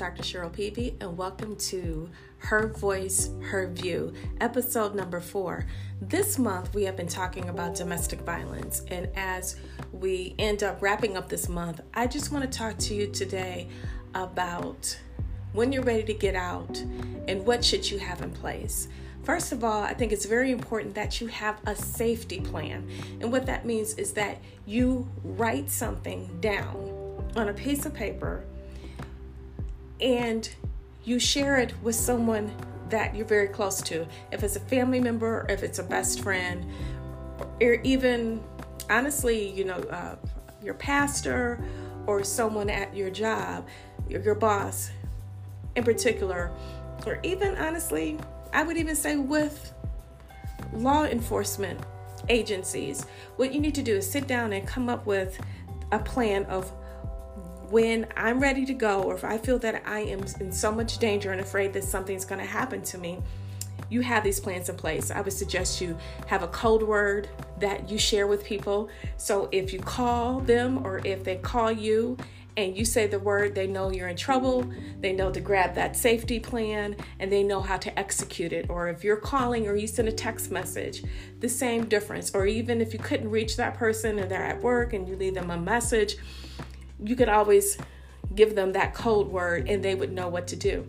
Dr. Cheryl Peavy, and welcome to Her Voice, Her View, episode number four. This month, we have been talking about domestic violence, and as we end up wrapping up this month, I just want to talk to you today about when you're ready to get out and what should you have in place. First of all, I think it's very important that you have a safety plan. And what that means is that you write something down on a piece of paper and you share it with someone that you're very close to. If it's a family member, if it's a best friend, or even honestly, you know, uh, your pastor or someone at your job, your, your boss in particular, or even honestly, I would even say with law enforcement agencies, what you need to do is sit down and come up with a plan of when I'm ready to go, or if I feel that I am in so much danger and afraid that something's going to happen to me, you have these plans in place. I would suggest you have a code word that you share with people. So if you call them or if they call you and you say the word, they know you're in trouble. They know to grab that safety plan and they know how to execute it. Or if you're calling or you send a text message, the same difference. Or even if you couldn't reach that person and they're at work and you leave them a message, you could always give them that code word and they would know what to do.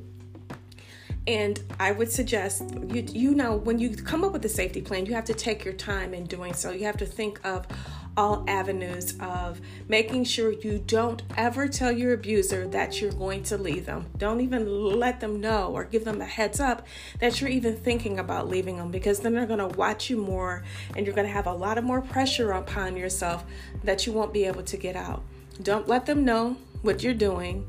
And I would suggest you you know when you come up with a safety plan, you have to take your time in doing so. You have to think of all avenues of making sure you don't ever tell your abuser that you're going to leave them. Don't even let them know or give them a heads up that you're even thinking about leaving them because then they're going to watch you more and you're going to have a lot of more pressure upon yourself that you won't be able to get out. Don't let them know what you're doing.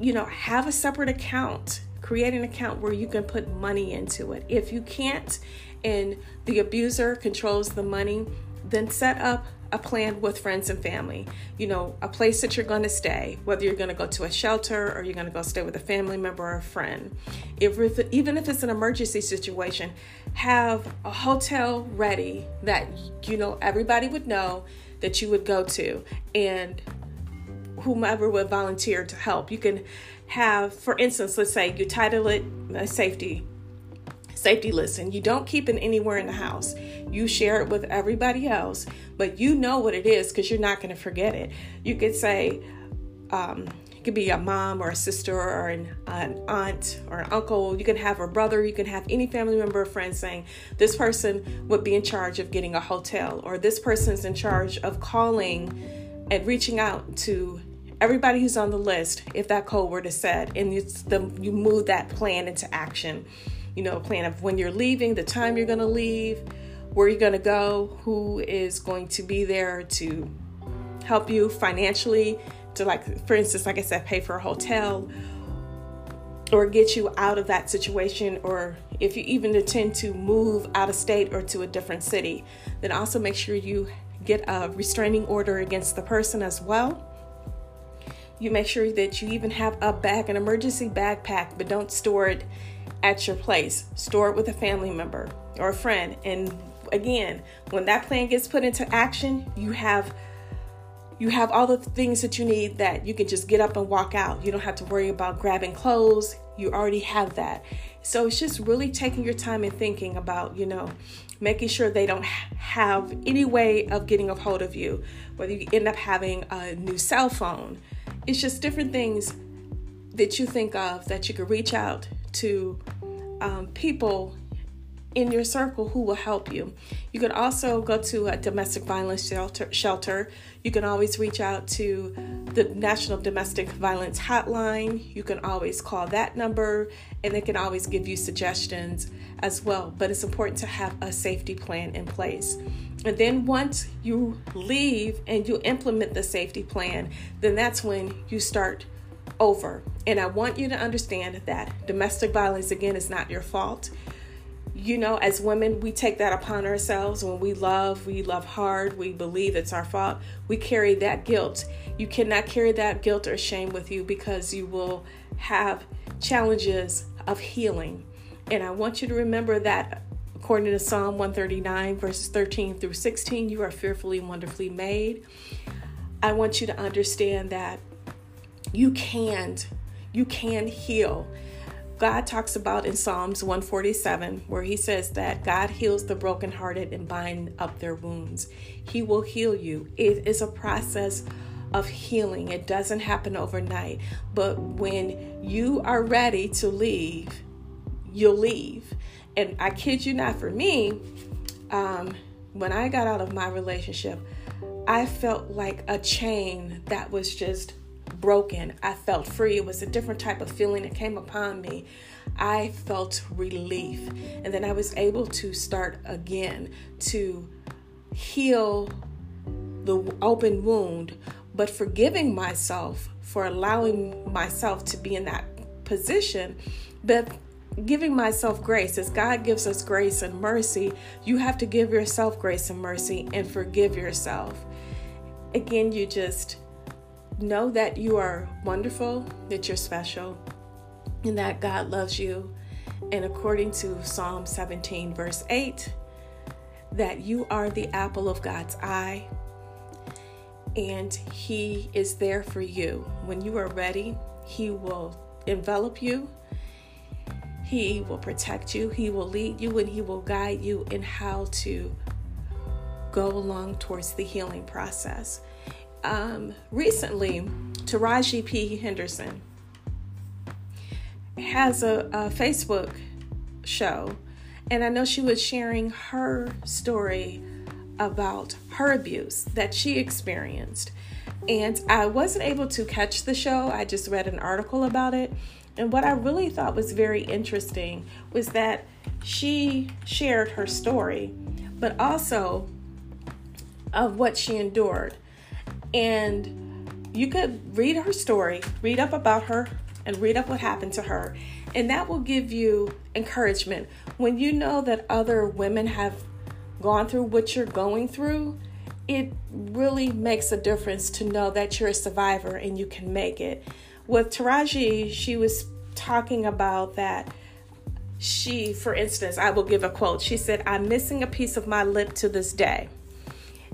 You know, have a separate account. Create an account where you can put money into it. If you can't and the abuser controls the money, then set up a plan with friends and family. You know, a place that you're going to stay, whether you're going to go to a shelter or you're going to go stay with a family member or a friend. If, if even if it's an emergency situation, have a hotel ready that you know everybody would know that you would go to and whomever would volunteer to help. You can have, for instance, let's say you title it a safety safety list and you don't keep it anywhere in the house. You share it with everybody else, but you know what it is because you're not going to forget it. You could say, um, it could be a mom or a sister or an, an, aunt or an uncle. You can have a brother. You can have any family member or friend saying, This person would be in charge of getting a hotel, or this person's in charge of calling and reaching out to everybody who's on the list if that code word is said. And it's the, you move that plan into action. You know, a plan of when you're leaving, the time you're going to leave, where you're going to go, who is going to be there to help you financially to like for instance like i said pay for a hotel or get you out of that situation or if you even intend to move out of state or to a different city then also make sure you get a restraining order against the person as well. You make sure that you even have a bag an emergency backpack but don't store it at your place. Store it with a family member or a friend. And again when that plan gets put into action you have you have all the things that you need that you can just get up and walk out. You don't have to worry about grabbing clothes. You already have that. So it's just really taking your time and thinking about, you know, making sure they don't have any way of getting a hold of you, whether you end up having a new cell phone. It's just different things that you think of that you could reach out to um, people in your circle who will help you. You can also go to a domestic violence shelter. shelter. You can always reach out to the National Domestic Violence Hotline. You can always call that number and they can always give you suggestions as well. But it's important to have a safety plan in place. And then once you leave and you implement the safety plan, then that's when you start over. And I want you to understand that domestic violence, again, is not your fault you know, as women, we take that upon ourselves when we love, we love hard, we believe it's our fault. We carry that guilt. You cannot carry that guilt or shame with you because you will have challenges of healing. And I want you to remember that according to Psalm 139, verses 13 through 16, you are fearfully and wonderfully made. I want you to understand that you can You can heal. God talks about in Psalms 147, where he says that God heals the brokenhearted and bind up their wounds. He will heal you. It is a process of healing. It doesn't happen overnight. But when you are ready to leave, you'll leave. And I kid you not, for me, um, when I got out of my relationship, I felt like a chain that was just broken. I felt free. It was a different type of feeling that came upon me. I felt relief. And then I was able to start again to heal the open wound, but forgiving myself for allowing myself to be in that position, but giving myself grace. As God gives us grace and mercy, you have to give yourself grace and mercy and forgive yourself. Again, you just know that you are wonderful, that you're special, and that God loves you. And according to Psalm 17, verse 8, that you are the apple of God's eye and He is there for you. When you are ready, He will envelop you, He will protect you, He will lead you, and He will guide you in how to go along towards the healing process um, recently, Taraji P. Henderson has a, a Facebook show, and I know she was sharing her story about her abuse that she experienced. And I wasn't able to catch the show, I just read an article about it. And what I really thought was very interesting was that she shared her story, but also of what she endured. And you could read her story, read up about her, and read up what happened to her. And that will give you encouragement. When you know that other women have gone through what you're going through, it really makes a difference to know that you're a survivor and you can make it. With Taraji, she was talking about that she, for instance, I will give a quote. She said, I'm missing a piece of my lip to this day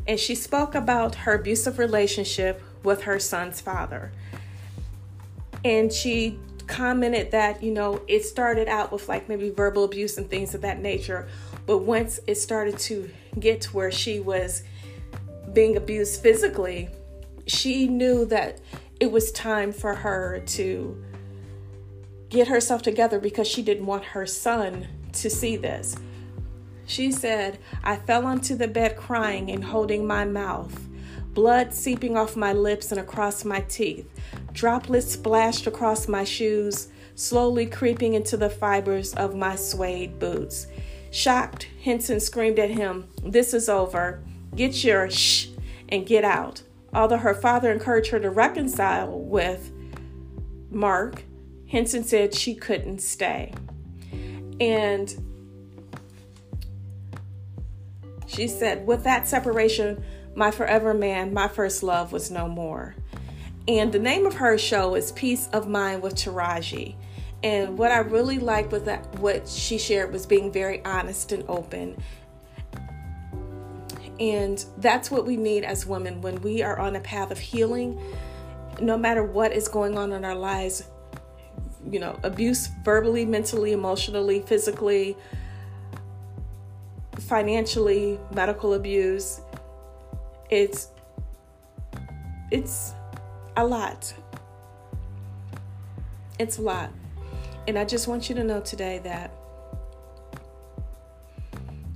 and she spoke about her abusive relationship with her son's father. And she commented that, you know, it started out with like maybe verbal abuse and things of that nature, but once it started to get to where she was being abused physically, she knew that it was time for her to get herself together because she didn't want her son to see this. She said, I fell onto the bed crying and holding my mouth, blood seeping off my lips and across my teeth, droplets splashed across my shoes, slowly creeping into the fibers of my suede boots. Shocked, Henson screamed at him, This is over. Get your shh and get out. Although her father encouraged her to reconcile with Mark, Henson said she couldn't stay. And she said, With that separation, my forever man, my first love was no more. And the name of her show is Peace of Mind with Taraji. And what I really liked with that, what she shared was being very honest and open. And that's what we need as women when we are on a path of healing, no matter what is going on in our lives, you know, abuse verbally, mentally, emotionally, physically, financially, medical abuse. It's it's a lot. It's a lot. And I just want you to know today that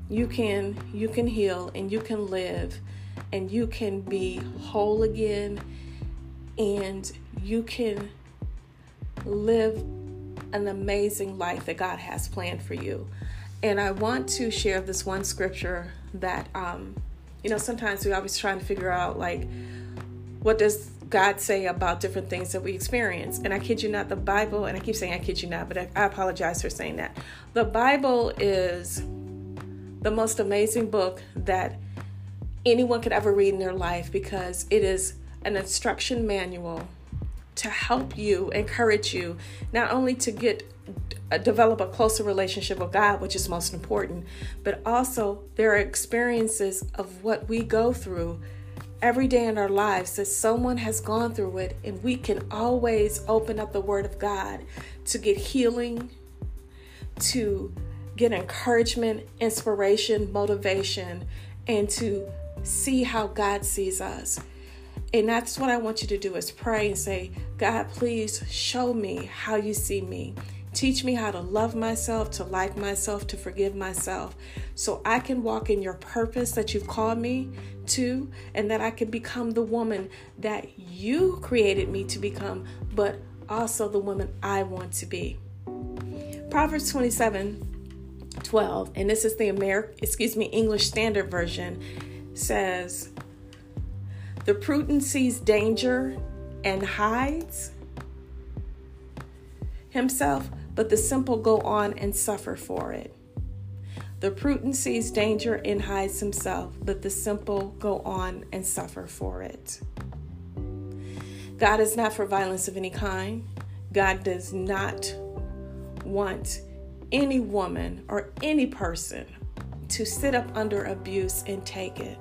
you can you can heal and you can live and you can be whole again and you can live an amazing life that God has planned for you. And I want to share this one scripture that, um, you know, sometimes we're always trying to figure out, like, what does God say about different things that we experience? And I kid you not, the Bible, and I keep saying I kid you not, but I, I apologize for saying that. The Bible is the most amazing book that anyone could ever read in their life because it is an instruction manual to help you, encourage you, not only to get uh, develop a closer relationship with God, which is most important, but also there are experiences of what we go through every day in our lives that someone has gone through it, and we can always open up the Word of God to get healing, to get encouragement, inspiration, motivation, and to see how God sees us. And that's what I want you to do is pray and say, God, please show me how you see me. Teach me how to love myself, to like myself, to forgive myself, so I can walk in your purpose that you've called me to, and that I can become the woman that you created me to become, but also the woman I want to be. Proverbs 27 12, and this is the American, excuse me, English Standard Version, says, The prudent sees danger and hides himself, but the simple go on and suffer for it. The prudent sees danger and hides himself, but the simple go on and suffer for it. God is not for violence of any kind. God does not want any woman or any person to sit up under abuse and take it.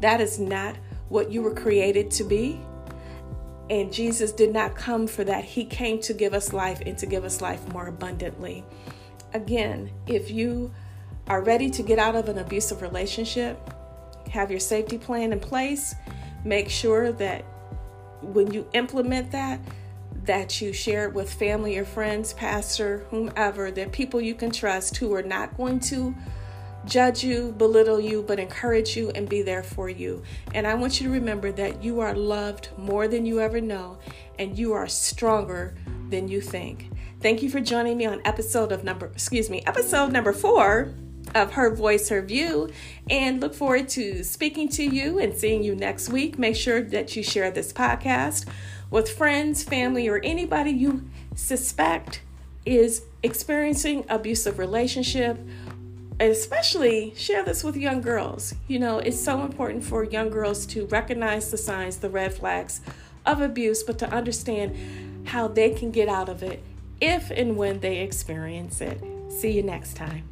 That is not what you were created to be. And Jesus did not come for that. He came to give us life and to give us life more abundantly. Again, if you are ready to get out of an abusive relationship, have your safety plan in place, make sure that when you implement that, that you share it with family or friends, pastor, whomever, that people you can trust who are not going to judge you, belittle you, but encourage you and be there for you. And I want you to remember that you are loved more than you ever know, and you are stronger than you think. Thank you for joining me on episode of number, excuse me, episode number four of Her Voice, Her View, and look forward to speaking to you and seeing you next week. Make sure that you share this podcast with friends, family, or anybody you suspect is experiencing abusive relationship especially share this with young girls. You know, it's so important for young girls to recognize the signs, the red flags of abuse, but to understand how they can get out of it if and when they experience it. See you next time.